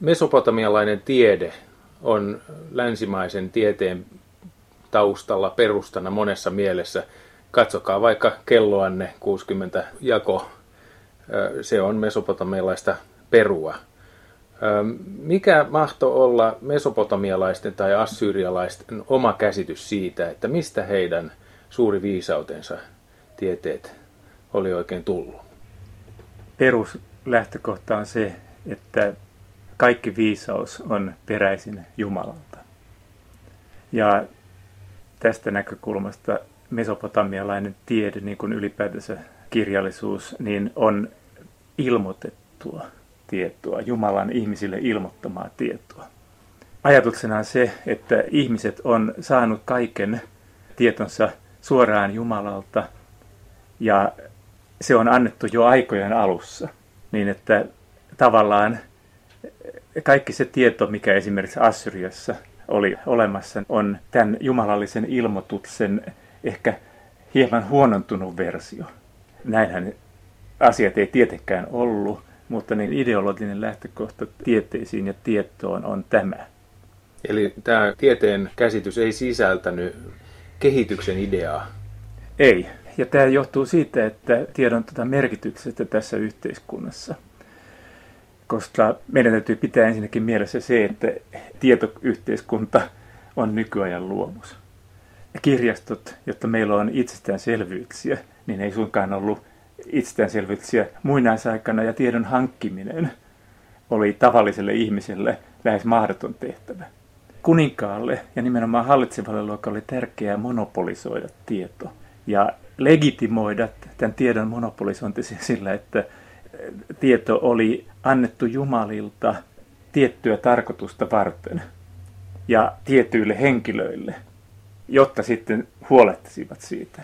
Mesopotamialainen tiede on länsimaisen tieteen taustalla perustana monessa mielessä. Katsokaa vaikka kelloanne 60 jako. Se on mesopotamialaista perua. Mikä mahto olla mesopotamialaisten tai assyrialaisten oma käsitys siitä, että mistä heidän suuri viisautensa tieteet oli oikein tullut? Peruslähtökohta on se, että kaikki viisaus on peräisin Jumalalta. Ja tästä näkökulmasta mesopotamialainen tiede, niin kuin ylipäätänsä kirjallisuus, niin on ilmoitettua tietoa, Jumalan ihmisille ilmoittamaa tietoa. Ajatuksena on se, että ihmiset on saanut kaiken tietonsa suoraan Jumalalta ja se on annettu jo aikojen alussa, niin että tavallaan kaikki se tieto, mikä esimerkiksi Assyriassa oli olemassa, on tämän jumalallisen ilmoituksen ehkä hieman huonontunut versio. Näinhän asiat ei tietenkään ollut, mutta niin ideologinen lähtökohta tieteisiin ja tietoon on tämä. Eli tämä tieteen käsitys ei sisältänyt kehityksen ideaa? Ei. Ja tämä johtuu siitä, että tiedon tuota merkityksestä tässä yhteiskunnassa. Koska meidän täytyy pitää ensinnäkin mielessä se, että tietoyhteiskunta on nykyajan luomus. Ja kirjastot, jotta meillä on itsestäänselvyyksiä, niin ei suinkaan ollut itsestäänselvyyksiä muinaisaikana ja tiedon hankkiminen oli tavalliselle ihmiselle lähes mahdoton tehtävä. Kuninkaalle ja nimenomaan hallitsevalle luokalle oli tärkeää monopolisoida tieto ja legitimoida tämän tiedon monopolisointi sillä, että tieto oli annettu Jumalilta tiettyä tarkoitusta varten ja tietyille henkilöille, jotta sitten huolehtisivat siitä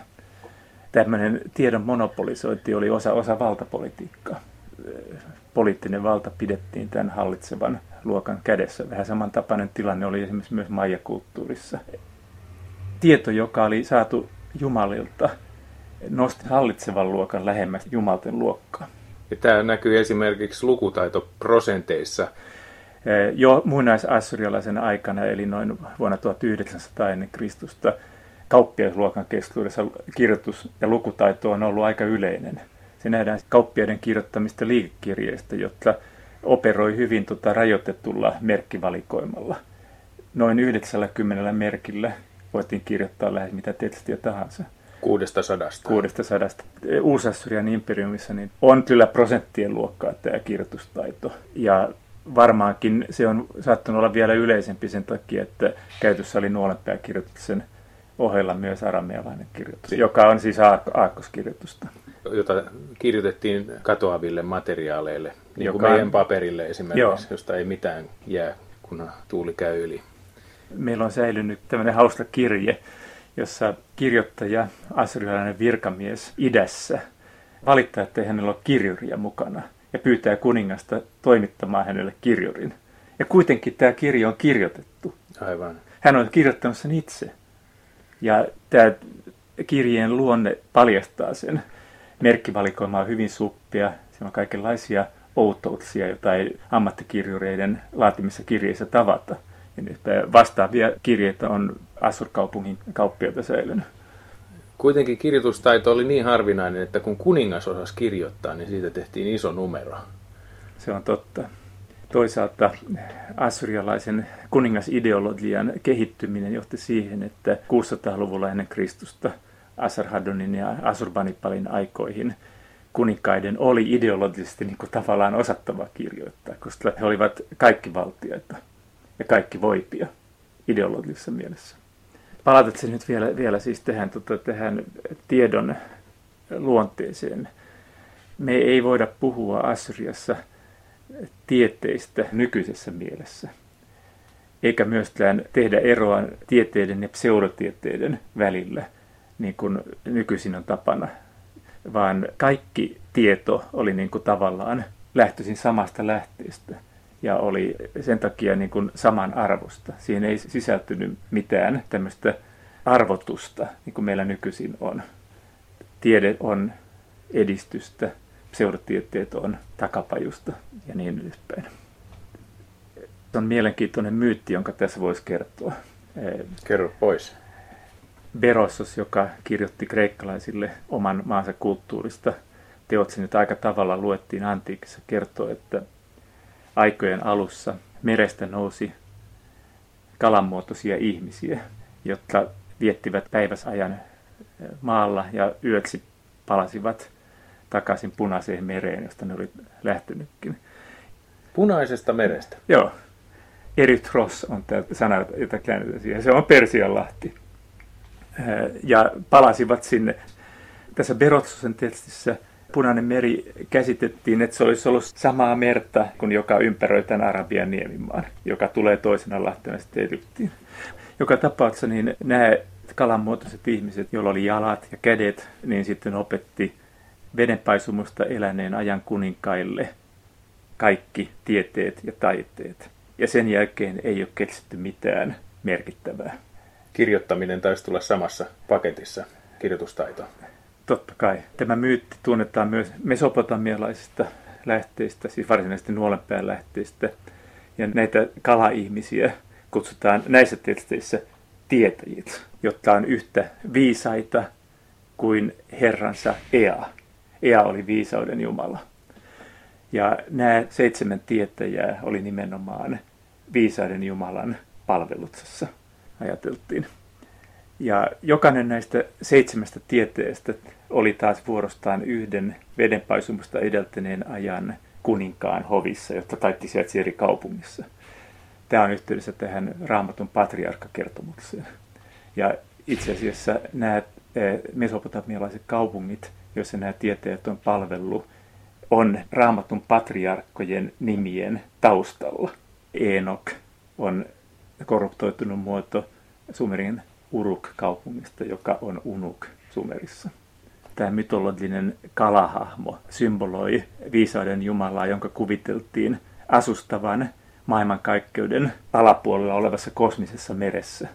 tämmöinen tiedon monopolisointi oli osa, osa valtapolitiikkaa. Poliittinen valta pidettiin tämän hallitsevan luokan kädessä. Vähän samantapainen tilanne oli esimerkiksi myös majakulttuurissa. Tieto, joka oli saatu Jumalilta, nosti hallitsevan luokan lähemmäs Jumalten luokkaa. Ja tämä näkyy esimerkiksi lukutaitoprosenteissa. Jo muinaisassyrialaisen aikana, eli noin vuonna 1900 ennen Kristusta, kauppiaisluokan keskuudessa kirjoitus- ja lukutaito on ollut aika yleinen. Se nähdään kauppiaiden kirjoittamista liikekirjeistä, jotka operoi hyvin tota rajoitetulla merkkivalikoimalla. Noin 90 merkillä voitiin kirjoittaa lähes mitä tekstiä tahansa. Kuudesta sadasta. Kuudesta sadasta. Uus-Assyrian imperiumissa niin on kyllä prosenttien luokkaa tämä kirjoitustaito. Ja varmaankin se on saattanut olla vielä yleisempi sen takia, että käytössä oli nuolenpääkirjoituksen ohella myös aramealainen kirjoitus, joka on siis aakkoskirjoitusta. Jota kirjoitettiin katoaville materiaaleille, niin joka kuin meidän paperille esimerkiksi, joo. josta ei mitään jää, kun tuuli käy yli. Meillä on säilynyt tämmöinen hauska kirje, jossa kirjoittaja, assyrialainen virkamies idässä, valittaa, että ei hänellä ole kirjuria mukana ja pyytää kuningasta toimittamaan hänelle kirjurin. Ja kuitenkin tämä kirja on kirjoitettu. Aivan. Hän on kirjoittanut sen itse. Ja tämä kirjeen luonne paljastaa sen. Merkkivalikoima on hyvin suppia. Siellä on kaikenlaisia outouksia, joita ei ammattikirjureiden laatimissa kirjeissä tavata. Ja nyt vastaavia kirjeitä on Assur-kaupungin kauppiaita säilynyt. Kuitenkin kirjoitustaito oli niin harvinainen, että kun kuningas osasi kirjoittaa, niin siitä tehtiin iso numero. Se on totta. Toisaalta assyrialaisen kuningasideologian kehittyminen johti siihen, että 600-luvulla ennen Kristusta Asarhadonin ja Asurbanipalin aikoihin kuninkaiden oli ideologisesti niin kuin tavallaan osattava kirjoittaa, koska he olivat kaikki valtioita ja kaikki voipia ideologisessa mielessä. Palatakseni nyt vielä, vielä siis tähän, tota, tähän tiedon luonteeseen. Me ei voida puhua Assyriassa – tieteistä nykyisessä mielessä. Eikä myöskään tehdä eroa tieteiden ja pseudotieteiden välillä, niin kuin nykyisin on tapana, vaan kaikki tieto oli niin kuin tavallaan lähtöisin samasta lähteestä ja oli sen takia niin kuin saman arvosta. Siihen ei sisältynyt mitään tämmöistä arvotusta, niin kuin meillä nykyisin on. Tiede on edistystä, pseudotieteet on takapajusta ja niin edespäin. Se on mielenkiintoinen myytti, jonka tässä voisi kertoa. Kerro pois. Berossos, joka kirjoitti kreikkalaisille oman maansa kulttuurista, teot nyt aika tavalla luettiin antiikissa, kertoo, että aikojen alussa merestä nousi kalanmuotoisia ihmisiä, jotka viettivät päiväsajan maalla ja yöksi palasivat takaisin punaiseen mereen, josta ne oli lähtenytkin. Punaisesta merestä? Joo. Erythros on tämä sana, jota käännetään siihen. Se on Persianlahti. Ja palasivat sinne. Tässä Berotsosen tekstissä Punainen meri käsitettiin, että se olisi ollut samaa merta kuin joka ympäröi tämän Arabian niemimaan, joka tulee toisena lahtena sitten Egyptiin. Joka tapauksessa niin nämä kalanmuotoiset ihmiset, joilla oli jalat ja kädet, niin sitten opetti vedenpaisumusta eläneen ajan kuninkaille kaikki tieteet ja taiteet. Ja sen jälkeen ei ole keksitty mitään merkittävää. Kirjoittaminen taisi tulla samassa paketissa, kirjoitustaito. Totta kai. Tämä myytti tunnetaan myös mesopotamialaisista lähteistä, siis varsinaisesti nuolenpään lähteistä. Ja näitä kala-ihmisiä kutsutaan näissä teksteissä tietäjiksi, jotka on yhtä viisaita kuin herransa Ea. Ea oli viisauden Jumala. Ja nämä seitsemän tietäjää oli nimenomaan viisauden Jumalan palveluksessa, ajateltiin. Ja jokainen näistä seitsemästä tieteestä oli taas vuorostaan yhden vedenpaisumusta edeltäneen ajan kuninkaan hovissa, jotta kaikki sijaitsi eri kaupungissa. Tämä on yhteydessä tähän raamatun patriarkkakertomukseen. Ja itse asiassa nämä eh, mesopotamialaiset kaupungit, joissa nämä tieteet on palvellut, on raamatun patriarkkojen nimien taustalla. Eenok on korruptoitunut muoto Sumerin Uruk-kaupungista, joka on Unuk Sumerissa. Tämä mytologinen kalahahmo symboloi viisauden Jumalaa, jonka kuviteltiin asustavan maailmankaikkeuden alapuolella olevassa kosmisessa meressä,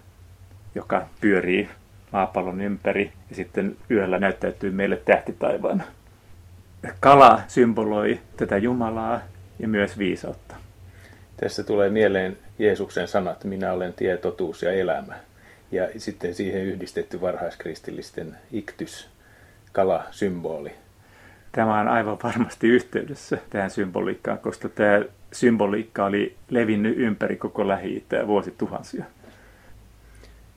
joka pyörii maapallon ympäri ja sitten yöllä näyttäytyy meille tähtitaivaana. Kala symboloi tätä Jumalaa ja myös viisautta. Tässä tulee mieleen Jeesuksen sanat, minä olen tie, totuus ja elämä. Ja sitten siihen yhdistetty varhaiskristillisten iktys, kala-symboli. Tämä on aivan varmasti yhteydessä tähän symboliikkaan, koska tämä symboliikka oli levinnyt ympäri koko Lähi-Itää vuosituhansia.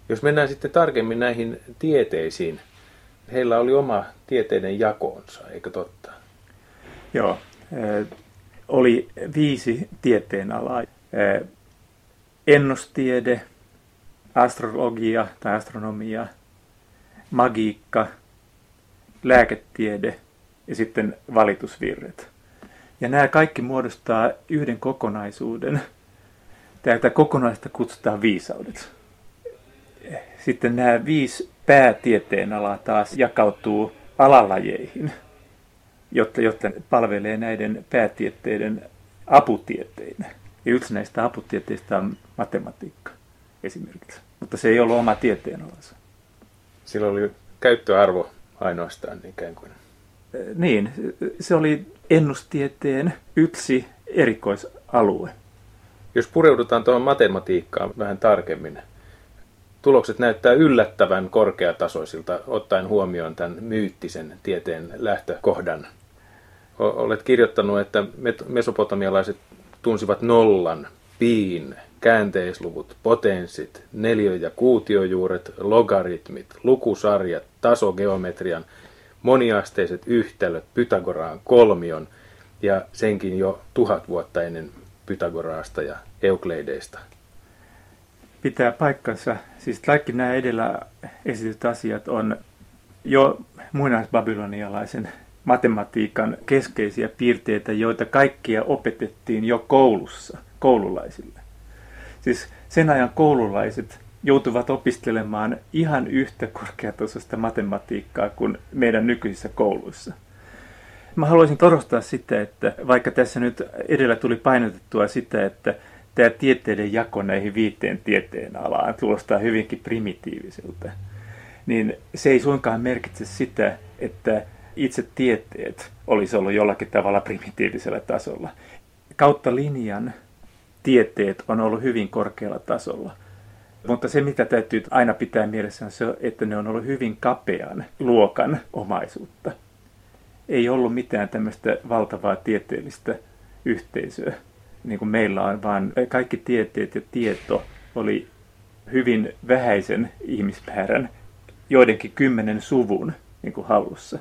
Jos mennään sitten tarkemmin näihin tieteisiin, heillä oli oma tieteiden jakonsa, eikö totta? Joo, oli viisi tieteenalaa. Ennustiede, astrologia tai astronomia, magiikka, lääketiede ja sitten valitusvirret. Ja nämä kaikki muodostaa yhden kokonaisuuden. Tätä kokonaista kutsutaan viisaudet. Sitten nämä viisi päätieteen alaa taas jakautuu alalajeihin, jotta, jotta palvelee näiden päätieteiden aputieteinä. Ja yksi näistä aputieteistä on matematiikka esimerkiksi. Mutta se ei ollut oma tieteenalansa. Sillä oli käyttöarvo ainoastaan ikään kuin. Niin, se oli ennustieteen yksi erikoisalue. Jos pureudutaan tuohon matematiikkaan vähän tarkemmin, tulokset näyttää yllättävän korkeatasoisilta ottaen huomioon tämän myyttisen tieteen lähtökohdan. Olet kirjoittanut, että mesopotamialaiset tunsivat nollan, piin, käänteisluvut, potenssit, neliö- ja kuutiojuuret, logaritmit, lukusarjat, tasogeometrian, moniasteiset yhtälöt, Pythagoraan kolmion ja senkin jo tuhat vuotta ennen Pythagoraasta ja Eukleideista. Pitää paikkansa. Siis kaikki nämä edellä esityt asiat on jo muinaisbabylonialaisen matematiikan keskeisiä piirteitä, joita kaikkia opetettiin jo koulussa, koululaisille. Siis sen ajan koululaiset joutuvat opiskelemaan ihan yhtä korkeatasoista matematiikkaa kuin meidän nykyisissä kouluissa. Mä haluaisin korostaa sitä, että vaikka tässä nyt edellä tuli painotettua sitä, että tämä tieteiden jako näihin viiteen tieteen alaan kuulostaa hyvinkin primitiiviseltä, niin se ei suinkaan merkitse sitä, että itse tieteet olisi ollut jollakin tavalla primitiivisellä tasolla. Kautta linjan tieteet on ollut hyvin korkealla tasolla. Mutta se, mitä täytyy aina pitää mielessä, on se, että ne on ollut hyvin kapean luokan omaisuutta. Ei ollut mitään tämmöistä valtavaa tieteellistä yhteisöä, niin kuin meillä on, vaan kaikki tieteet ja tieto oli hyvin vähäisen ihmismäärän, joidenkin kymmenen suvun niin kuin hallussa.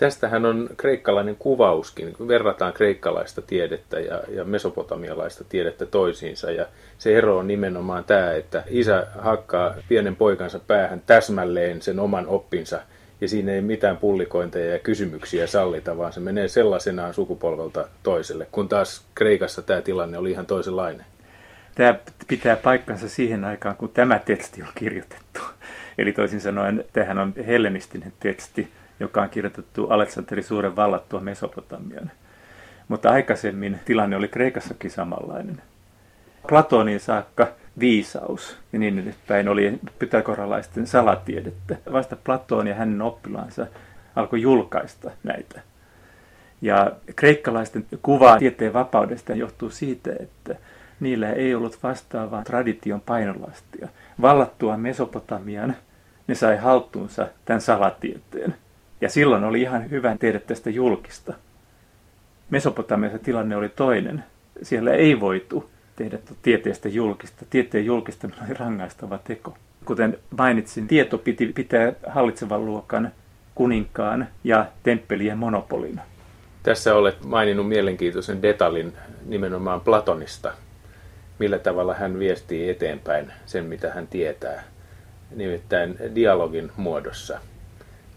Tästähän on kreikkalainen kuvauskin, verrataan kreikkalaista tiedettä ja, ja mesopotamialaista tiedettä toisiinsa. Ja se ero on nimenomaan tämä, että isä hakkaa pienen poikansa päähän täsmälleen sen oman oppinsa, ja siinä ei mitään pullikointeja ja kysymyksiä sallita, vaan se menee sellaisenaan sukupolvelta toiselle, kun taas Kreikassa tämä tilanne oli ihan toisenlainen. Tämä pitää paikkansa siihen aikaan, kun tämä teksti on kirjoitettu. Eli toisin sanoen, tähän on hellenistinen teksti, joka on kirjoitettu Aleksanterin suuren vallattua Mesopotamian. Mutta aikaisemmin tilanne oli Kreikassakin samanlainen. Platonin saakka viisaus ja niin edespäin oli pythagoralaisten salatiedettä. Vasta Platon ja hänen oppilaansa alkoi julkaista näitä. Ja kreikkalaisten kuva tieteen vapaudesta johtuu siitä, että niillä ei ollut vastaavaa tradition painolastia. Vallattua Mesopotamian ne sai haltuunsa tämän salatieteen. Ja silloin oli ihan hyvä tehdä tästä julkista. Mesopotamiassa tilanne oli toinen. Siellä ei voitu tehdä tieteestä julkista. Tieteen julkistaminen oli rangaistava teko. Kuten mainitsin, tieto piti pitää hallitsevan luokan, kuninkaan ja temppelien monopolina. Tässä olet maininnut mielenkiintoisen detalin nimenomaan Platonista. Millä tavalla hän viestii eteenpäin sen, mitä hän tietää, nimittäin dialogin muodossa –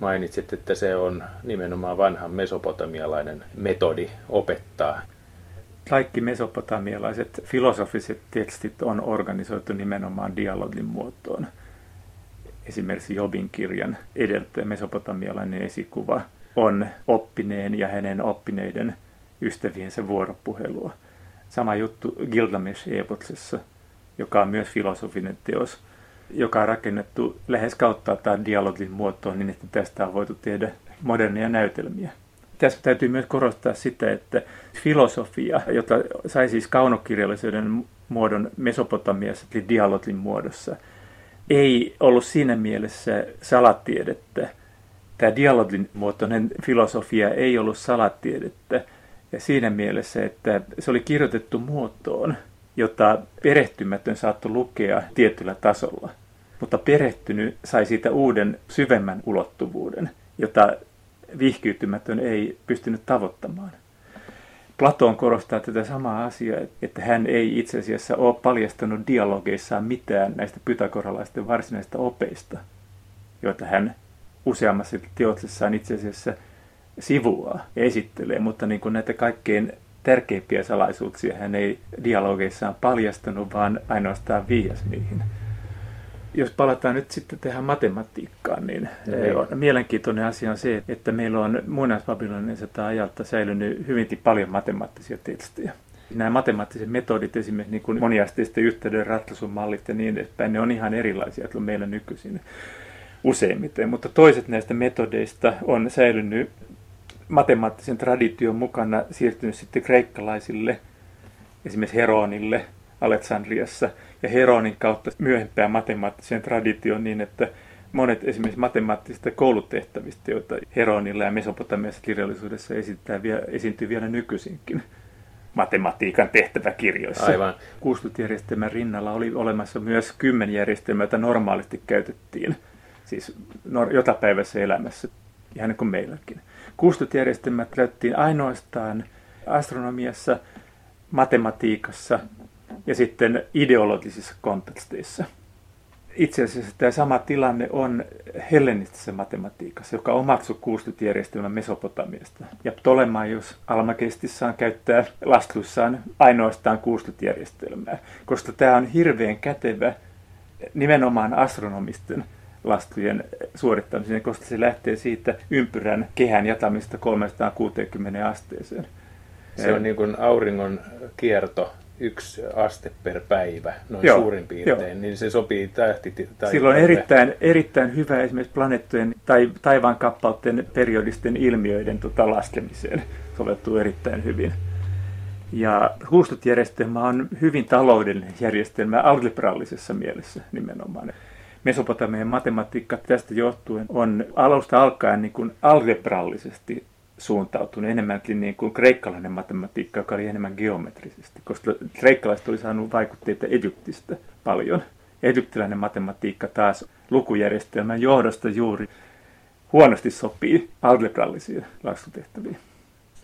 mainitsit, että se on nimenomaan vanhan mesopotamialainen metodi opettaa. Kaikki mesopotamialaiset filosofiset tekstit on organisoitu nimenomaan dialogin muotoon. Esimerkiksi Jobin kirjan edeltäjä mesopotamialainen esikuva on oppineen ja hänen oppineiden ystäviensä vuoropuhelua. Sama juttu Gilgamesh-epoksessa, joka on myös filosofinen teos – joka on rakennettu lähes kautta tämän dialogin muotoon niin, että tästä on voitu tehdä modernia näytelmiä. Tässä täytyy myös korostaa sitä, että filosofia, jota sai siis kaunokirjallisuuden muodon Mesopotamiassa, eli dialogin muodossa, ei ollut siinä mielessä salatiedettä. Tämä dialogin muotoinen filosofia ei ollut salatiedettä ja siinä mielessä, että se oli kirjoitettu muotoon, jota perehtymätön saattoi lukea tietyllä tasolla – mutta perehtynyt sai siitä uuden syvemmän ulottuvuuden, jota vihkiytymätön ei pystynyt tavoittamaan. Platon korostaa tätä samaa asiaa, että hän ei itse asiassa ole paljastanut dialogeissaan mitään näistä pythagoralaisten varsinaisista opeista, joita hän useammassa teoksessaan itse asiassa sivuaa ja esittelee, mutta niin kuin näitä kaikkein tärkeimpiä salaisuuksia hän ei dialogeissaan paljastanut, vaan ainoastaan viias niihin jos palataan nyt sitten tähän matematiikkaan, niin on, mielenkiintoinen asia on se, että meillä on muinaisbabiloniselta ajalta säilynyt hyvinkin paljon matemaattisia tekstejä. Nämä matemaattiset metodit, esimerkiksi niin kuin moniasteisten yhteyden ratkaisumallit ja niin edespäin, ne on ihan erilaisia kuin meillä nykyisin useimmiten. Mutta toiset näistä metodeista on säilynyt matemaattisen tradition mukana siirtynyt sitten kreikkalaisille, esimerkiksi Heronille Alexandriassa – ja Heronin kautta myöhempään matemaattiseen traditioon niin, että monet esimerkiksi matemaattisista koulutehtävistä, joita Heronilla ja Mesopotamiassa kirjallisuudessa esittää, esiintyy vielä nykyisinkin matematiikan tehtäväkirjoissa. Aivan. Kuuslutjärjestelmän rinnalla oli olemassa myös kymmenjärjestelmä, jota normaalisti käytettiin siis jotapäiväisessä elämässä, ihan niin kuin meilläkin. Kuuslutjärjestelmät käytettiin ainoastaan astronomiassa, matematiikassa ja sitten ideologisissa konteksteissa. Itse asiassa tämä sama tilanne on hellenistisessä matematiikassa, joka omaksui kuustutjärjestelmän Mesopotamiasta. Ja Ptolemaios Almakestissaan käyttää laskuissaan ainoastaan kuustutjärjestelmää, koska tämä on hirveän kätevä nimenomaan astronomisten laskujen suorittamiseen, koska se lähtee siitä ympyrän kehän jatamista 360 asteeseen. Se on niin kuin auringon kierto yksi aste per päivä, noin joo, suurin piirtein, joo. niin se sopii tähti. Silloin erittäin, erittäin hyvä esimerkiksi planeettojen tai taivaan kappaleiden periodisten ilmiöiden tota, laskemiseen soveltuu erittäin hyvin. Ja huustutjärjestelmä on hyvin taloudellinen järjestelmä algebrallisessa mielessä nimenomaan. Mesopotamian matematiikka tästä johtuen on alusta alkaen niin kuin algebrallisesti suuntautunut enemmänkin niin kuin kreikkalainen matematiikka, joka oli enemmän geometrisesti, koska kreikkalaiset oli saanut vaikutteita Egyptistä paljon. Egyptiläinen matematiikka taas lukujärjestelmän johdosta juuri huonosti sopii algebrallisiin laskutehtäviin.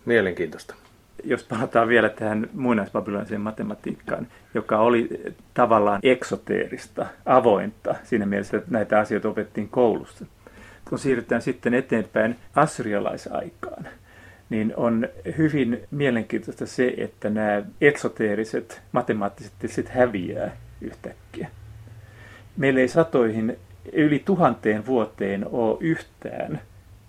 Mielenkiintoista. Jos palataan vielä tähän muinaisbabyloniseen matematiikkaan, joka oli tavallaan eksoteerista, avointa siinä mielessä, että näitä asioita opettiin koulussa. Kun siirrytään sitten eteenpäin assyrialaisaikaan, niin on hyvin mielenkiintoista se, että nämä eksoteeriset matemaattiset testit häviää yhtäkkiä. Meillä ei satoihin, yli tuhanteen vuoteen ole yhtään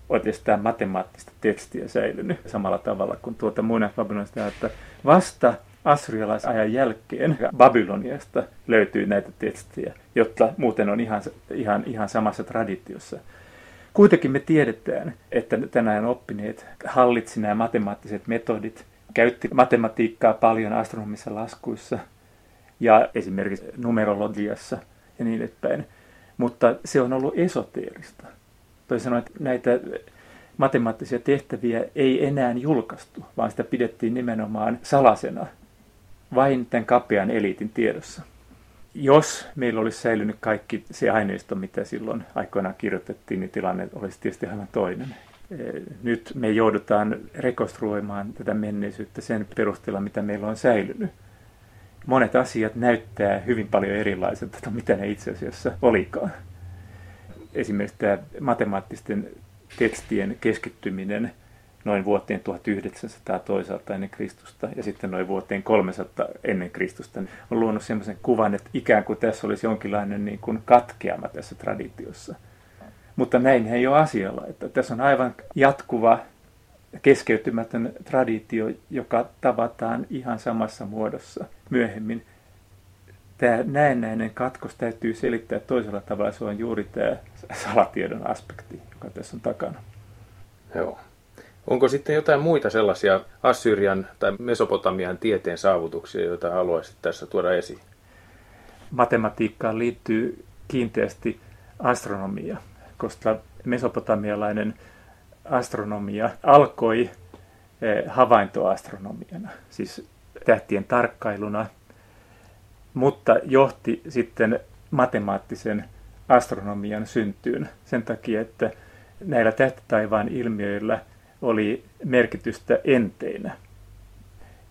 oikeastaan matemaattista tekstiä säilynyt samalla tavalla kuin tuota muinaisbabylonista, että vasta assyrialaisajan jälkeen Babyloniasta löytyy näitä tekstejä, jotka muuten on ihan, ihan, ihan samassa traditiossa. Kuitenkin me tiedetään, että tänään oppineet hallitsi nämä matemaattiset metodit, käytti matematiikkaa paljon astronomisissa laskuissa ja esimerkiksi numerologiassa ja niin edespäin. Mutta se on ollut esoteerista. Toisin sanoen, että näitä matemaattisia tehtäviä ei enää julkaistu, vaan sitä pidettiin nimenomaan salasena, vain tämän kapean eliitin tiedossa. Jos meillä olisi säilynyt kaikki se aineisto, mitä silloin aikoinaan kirjoitettiin, niin tilanne olisi tietysti aivan toinen. Nyt me joudutaan rekonstruoimaan tätä menneisyyttä sen perusteella, mitä meillä on säilynyt. Monet asiat näyttää hyvin paljon erilaiselta, mitä ne itse asiassa olikaan esimerkiksi tämä matemaattisten tekstien keskittyminen noin vuoteen 1900 toisaalta ennen Kristusta ja sitten noin vuoteen 300 ennen Kristusta on luonut sellaisen kuvan, että ikään kuin tässä olisi jonkinlainen niin kuin katkeama tässä traditiossa. Mutta näin ei ole asialla. Että tässä on aivan jatkuva keskeytymätön traditio, joka tavataan ihan samassa muodossa myöhemmin tämä näennäinen katkos täytyy selittää toisella tavalla. Se on juuri tämä salatiedon aspekti, joka tässä on takana. Joo. Onko sitten jotain muita sellaisia Assyrian tai Mesopotamian tieteen saavutuksia, joita haluaisit tässä tuoda esiin? Matematiikkaan liittyy kiinteästi astronomia, koska mesopotamialainen astronomia alkoi eh, havaintoastronomiana, siis tähtien tarkkailuna – mutta johti sitten matemaattisen astronomian syntyyn sen takia, että näillä tähtitaivaan ilmiöillä oli merkitystä enteinä.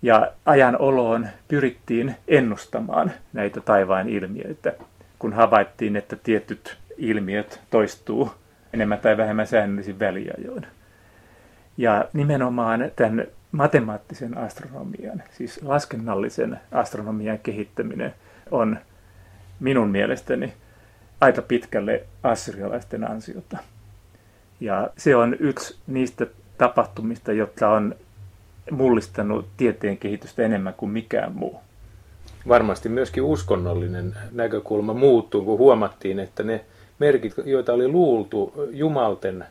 Ja ajan oloon pyrittiin ennustamaan näitä taivaan ilmiöitä, kun havaittiin, että tietyt ilmiöt toistuu enemmän tai vähemmän säännöllisin väliajoin. Ja nimenomaan tämän matemaattisen astronomian, siis laskennallisen astronomian kehittäminen on minun mielestäni aika pitkälle assyrialaisten ansiota. Ja se on yksi niistä tapahtumista, jotka on mullistanut tieteen kehitystä enemmän kuin mikään muu. Varmasti myöskin uskonnollinen näkökulma muuttuu, kun huomattiin, että ne merkit, joita oli luultu Jumalten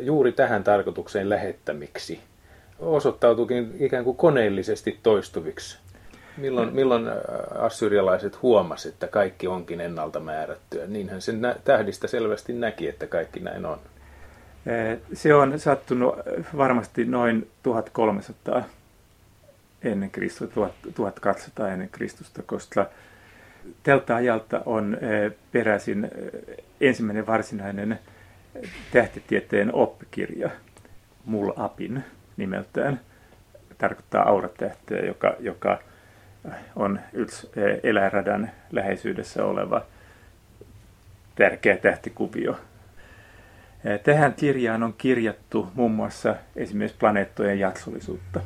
juuri tähän tarkoitukseen lähettämiksi – osoittautuikin ikään kuin koneellisesti toistuviksi. Milloin, milloin äh, assyrialaiset huomasivat, että kaikki onkin ennalta määrättyä? Niinhän sen tähdistä selvästi näki, että kaikki näin on. Se on sattunut varmasti noin 1300 ennen Kristusta, 1200 ennen Kristusta, koska tältä ajalta on peräisin ensimmäinen varsinainen tähtitieteen oppikirja, Mul-Apin nimeltään. Tarkoittaa auratähteä, joka, joka on yksi eläinradan läheisyydessä oleva tärkeä tähtikuvio. Tähän kirjaan on kirjattu muun muassa esimerkiksi planeettojen jaksollisuutta.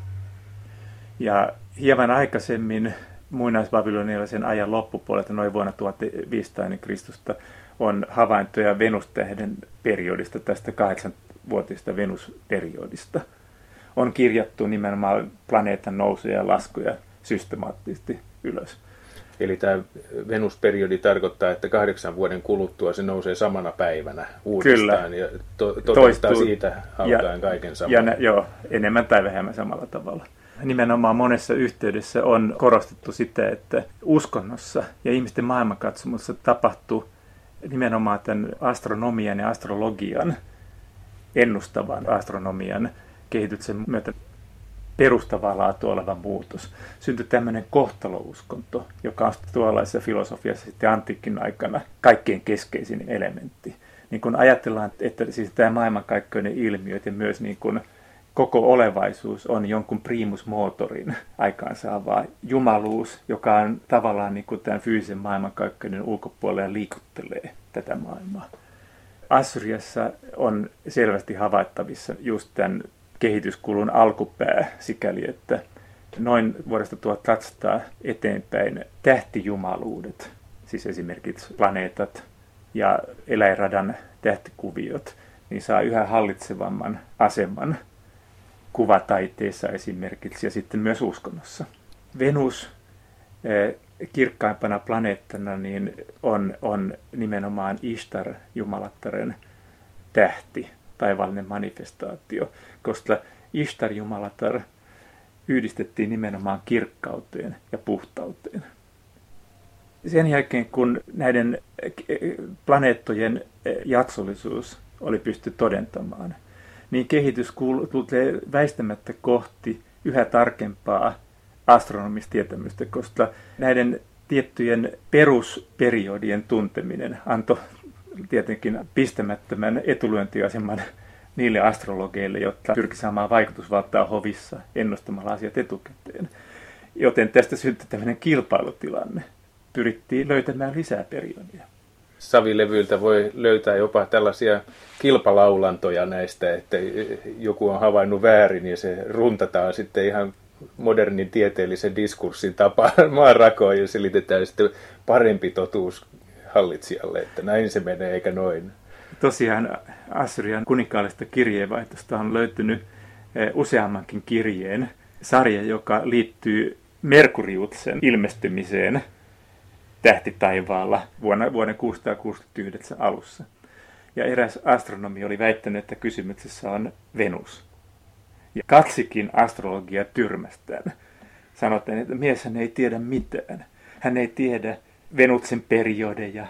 Ja hieman aikaisemmin muinaisbabylonialaisen ajan loppupuolelta, noin vuonna 1500 ennen Kristusta, on havaintoja Venustähden periodista, tästä kahdeksanvuotisesta Venusperiodista – on kirjattu nimenomaan planeetan nousuja ja laskuja systemaattisesti ylös. Eli tämä Venusperiodi tarkoittaa, että kahdeksan vuoden kuluttua se nousee samana päivänä uudestaan Kyllä. ja to- toistaa siitä alkaen kaiken saman. Ja ne, joo, enemmän tai vähemmän samalla tavalla. nimenomaan monessa yhteydessä on korostettu sitä, että uskonnossa ja ihmisten maailmankatsomussa tapahtuu nimenomaan tämän astronomian ja astrologian, ennustavan astronomian kehityksen myötä perustavaa laatua oleva muutos. Syntyi tämmöinen kohtalouskonto, joka on tuollaisessa filosofiassa sitten antiikin aikana kaikkein keskeisin elementti. Niin kun ajatellaan, että siis tämä maailmankaikkeuden ilmiöt ja myös niin kun koko olevaisuus on jonkun primusmotorin aikaansaavaa jumaluus, joka on tavallaan niin kuin tämän fyysisen maailmankaikkeuden ulkopuolella ja liikuttelee tätä maailmaa. Assyriassa on selvästi havaittavissa just tämän kehityskulun alkupää sikäli, että noin vuodesta 1200 eteenpäin tähtijumaluudet, siis esimerkiksi planeetat ja eläinradan tähtikuviot, niin saa yhä hallitsevamman aseman kuvataiteessa esimerkiksi ja sitten myös uskonnossa. Venus eh, kirkkaimpana planeettana niin on, on nimenomaan Ishtar jumalattaren tähti, taivaallinen manifestaatio, koska Ishtar jumalatar yhdistettiin nimenomaan kirkkauteen ja puhtauteen. Sen jälkeen, kun näiden planeettojen jaksollisuus oli pysty todentamaan, niin kehitys tulee väistämättä kohti yhä tarkempaa astronomista tietämystä, koska näiden tiettyjen perusperiodien tunteminen antoi tietenkin pistämättömän etulyöntiaseman niille astrologeille, jotka pyrki saamaan vaikutusvaltaa hovissa ennustamalla asiat etukäteen. Joten tästä syntyi tämmöinen kilpailutilanne. Pyrittiin löytämään lisää periodia. Savilevyiltä voi löytää jopa tällaisia kilpalaulantoja näistä, että joku on havainnut väärin ja se runtataan sitten ihan modernin tieteellisen diskurssin tapaan maanrakoon ja selitetään sitten parempi totuus hallitsijalle, että näin se menee eikä noin. Tosiaan Assyrian kuninkaallista kirjeenvaihtosta on löytynyt eh, useammankin kirjeen sarja, joka liittyy Merkuriuksen ilmestymiseen tähtitaivaalla vuonna, vuoden 669 alussa. Ja eräs astronomi oli väittänyt, että kysymyksessä on Venus. Ja kaksikin astrologia tyrmästään. Sanotaan, että mies hän ei tiedä mitään. Hän ei tiedä Venuksen periodeja.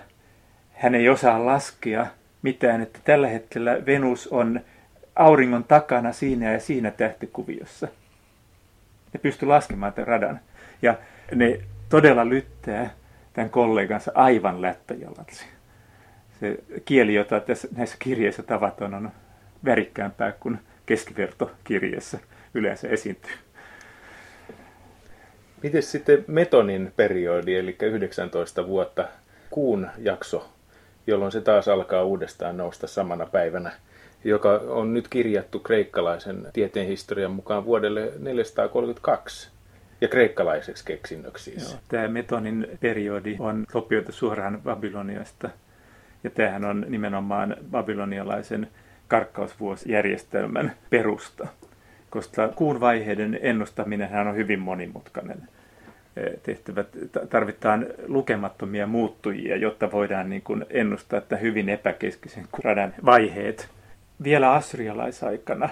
Hän ei osaa laskea mitään, että tällä hetkellä Venus on auringon takana siinä ja siinä tähtikuviossa. Ne pysty laskemaan tämän radan. Ja ne todella lyttää tämän kollegansa aivan lättäjalatsi. Se kieli, jota tässä, näissä kirjeissä tavataan, on värikkäämpää kuin keskivertokirjeessä yleensä esiintyy. Miten sitten metonin periodi, eli 19 vuotta, kuun jakso, jolloin se taas alkaa uudestaan nousta samana päivänä, joka on nyt kirjattu kreikkalaisen tieteen historian mukaan vuodelle 432 ja kreikkalaiseksi keksinnöksi siis. Tämä metonin periodi on kopioitu suoraan Babyloniasta. Ja tämähän on nimenomaan babylonialaisen karkkausvuosijärjestelmän perusta, koska kuun vaiheiden ennustaminen on hyvin monimutkainen eh, tehtävä. Tarvitaan lukemattomia muuttujia, jotta voidaan niin kuin ennustaa että hyvin epäkeskisen radan vaiheet. Vielä assyrialaisaikana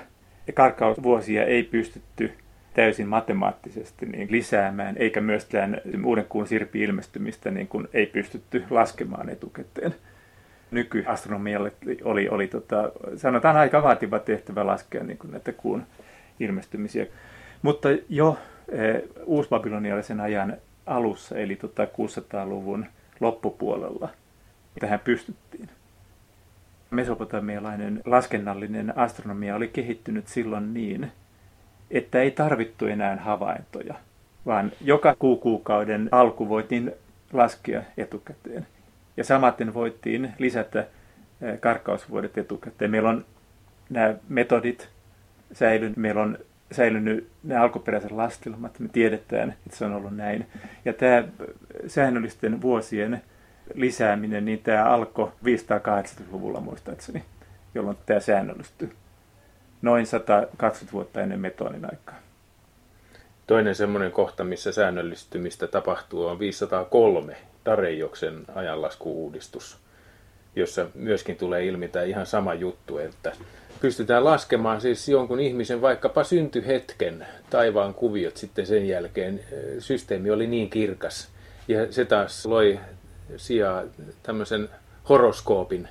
karkkausvuosia ei pystytty täysin matemaattisesti niin lisäämään, eikä myöskään uuden kuun sirpi-ilmestymistä niin kuin ei pystytty laskemaan etukäteen nykyastronomialle oli, oli tota, sanotaan aika vaativa tehtävä laskea niin kuin näitä kuun ilmestymisiä. Mutta jo e, uusbabylonialaisen ajan alussa, eli tota 600-luvun loppupuolella, tähän pystyttiin. Mesopotamialainen laskennallinen astronomia oli kehittynyt silloin niin, että ei tarvittu enää havaintoja, vaan joka kuukauden alku voitiin laskea etukäteen. Ja samaten voitiin lisätä eh, karkkausvuodet etukäteen. Meillä on nämä metodit säilynyt, meillä on säilynyt nämä alkuperäiset lastelmat, me tiedetään, että se on ollut näin. Ja tämä säännöllisten vuosien lisääminen, niin tämä alkoi 580-luvulla muistaakseni, jolloin tämä säännöllistyi. Noin 120 vuotta ennen metonin aikaa. Toinen semmoinen kohta, missä säännöllistymistä tapahtuu, on 503 Darejoksen ajanlaskuuudistus, jossa myöskin tulee ilmi tämä ihan sama juttu, että pystytään laskemaan siis jonkun ihmisen vaikkapa syntyhetken taivaan kuviot sitten sen jälkeen. Systeemi oli niin kirkas ja se taas loi sijaa tämmöisen horoskoopin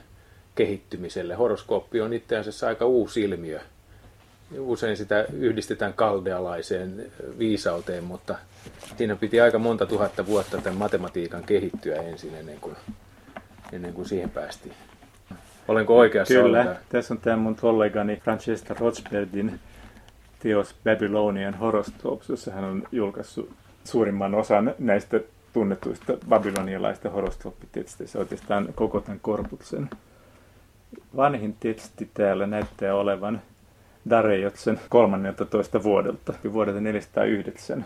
kehittymiselle. Horoskooppi on itse asiassa aika uusi ilmiö. Usein sitä yhdistetään kaldealaiseen viisauteen, mutta siinä piti aika monta tuhatta vuotta tämän matematiikan kehittyä ensin ennen kuin, ennen kuin siihen päästiin. Olenko oikeassa? Kyllä. Ollut? Tässä on tämä mun kollegani Francesca Rothbergin teos Babylonian Horoscopes, jossa hän on julkaissut suurimman osan näistä tunnetuista babylonialaista horoskooppiteksteistä, oikeastaan koko tämän korpuksen. Vanhin teksti täällä näyttää olevan Darejotsen 13. vuodelta, vuodelta 409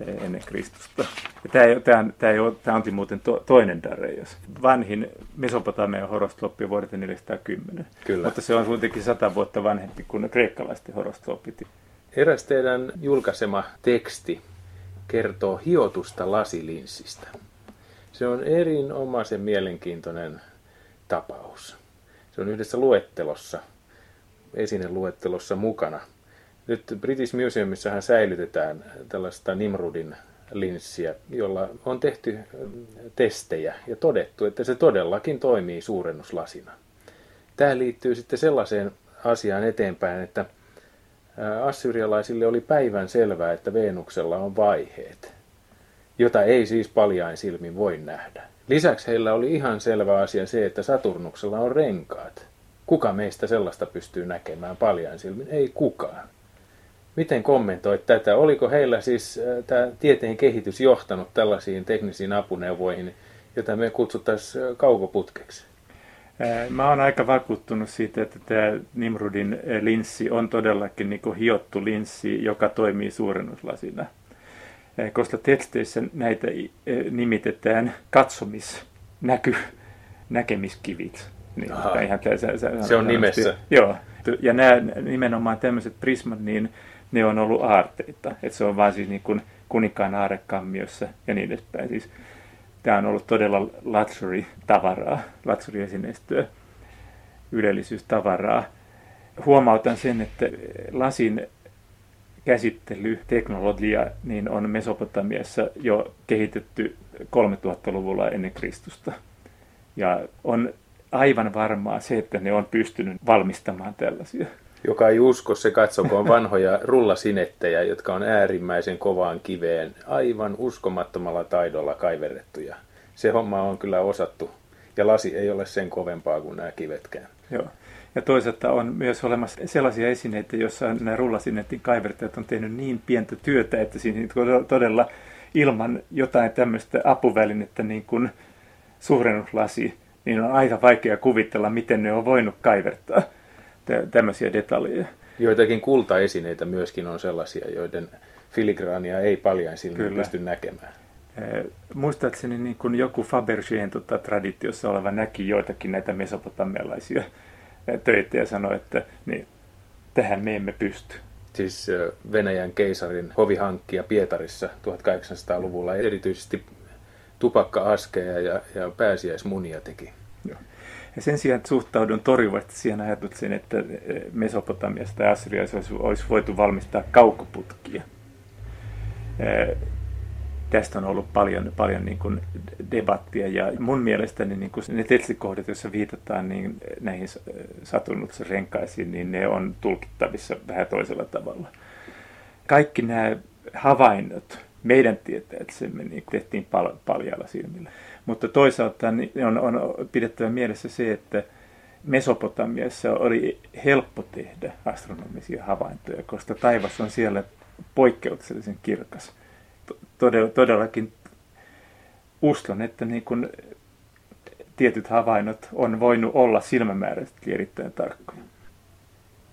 ennen Kristusta. Ja tämä, tämä, tämä, ei ole, tämä onkin muuten to, toinen Dareios. Vanhin Mesopotamian horoskooppi on vuodelta 410. Kyllä. Mutta se on kuitenkin sata vuotta vanhempi kuin kreikkalaisten horoskoopit. Eräs teidän julkaisema teksti kertoo hiotusta lasilinssistä. Se on erinomaisen mielenkiintoinen tapaus. Se on yhdessä luettelossa, esineluettelossa mukana. Nyt British Museumissahan säilytetään tällaista Nimrudin linssiä, jolla on tehty testejä ja todettu, että se todellakin toimii suurennuslasina. Tämä liittyy sitten sellaiseen asiaan eteenpäin, että assyrialaisille oli päivän selvää, että Veenuksella on vaiheet, jota ei siis paljain silmin voi nähdä. Lisäksi heillä oli ihan selvä asia se, että Saturnuksella on renkaat. Kuka meistä sellaista pystyy näkemään paljain silmin? Ei kukaan. Miten kommentoit tätä? Oliko heillä siis tämä tieteen kehitys johtanut tällaisiin teknisiin apuneuvoihin, joita me kutsuttaisiin kaukoputkeksi? Mä oon aika vakuuttunut siitä, että tämä Nimrudin linssi on todellakin niin hiottu linssi, joka toimii suurennuslasina. Koska teksteissä näitä nimitetään katsomis, näky, näkemiskivit. Niin, ihan se, se on nimessä. Joo, ja nämä nimenomaan tämmöiset prismat, niin ne on ollut aarteita. Että se on vaan siis niin kuin kuninkaan aarekammiossa ja niin edespäin. Siis tämä on ollut todella luxury-tavaraa, luxury-esineistöä, ylellisyystavaraa. Huomautan sen, että lasin käsittelyteknologia niin on Mesopotamiassa jo kehitetty 3000-luvulla ennen Kristusta. Ja on aivan varmaa se, että ne on pystynyt valmistamaan tällaisia. Joka ei usko, se katsokoon vanhoja rullasinettejä, jotka on äärimmäisen kovaan kiveen, aivan uskomattomalla taidolla kaiverrettuja. Se homma on kyllä osattu, ja lasi ei ole sen kovempaa kuin nämä kivetkään. Joo. Ja toisaalta on myös olemassa sellaisia esineitä, joissa nämä rullasinetin kaivertajat on tehnyt niin pientä työtä, että siinä todella ilman jotain tämmöistä apuvälinettä niin kuin suurennuslasi, niin on aika vaikea kuvitella, miten ne on voinut kaivertaa tämmöisiä detaljeja. Joitakin kultaesineitä myöskin on sellaisia, joiden filigraania ei paljain silmin pysty näkemään. Muistaakseni niin kuin joku Fabergeen tota, traditiossa oleva näki joitakin näitä mesopotamialaisia töitä ja sanoi, että niin, tähän me emme pysty. Siis Venäjän keisarin hovihankkija Pietarissa 1800-luvulla erityisesti tupakka-askeja ja, ja pääsiäismunia teki. Joo. Ja sen sijaan suhtaudun torjuvasti siihen ajatukseen, että Mesopotamiasta tai Assyriassa olisi, olisi voitu valmistaa kaukoputkia. Tästä on ollut paljon, paljon niin kuin debattia ja mun mielestäni niin kuin ne tekstikohdat, joissa viitataan niin näihin Saturnuksen renkaisiin, niin ne on tulkittavissa vähän toisella tavalla. Kaikki nämä havainnot, meidän tietääksemme, niin tehtiin pal- paljalla silmillä. Mutta toisaalta niin on, on pidettävä mielessä se, että Mesopotamiassa oli helppo tehdä astronomisia havaintoja, koska taivas on siellä poikkeuksellisen kirkas. Todella, todellakin uskon, että niin kun tietyt havainnot on voinut olla silmämääräisesti erittäin tarkkoja.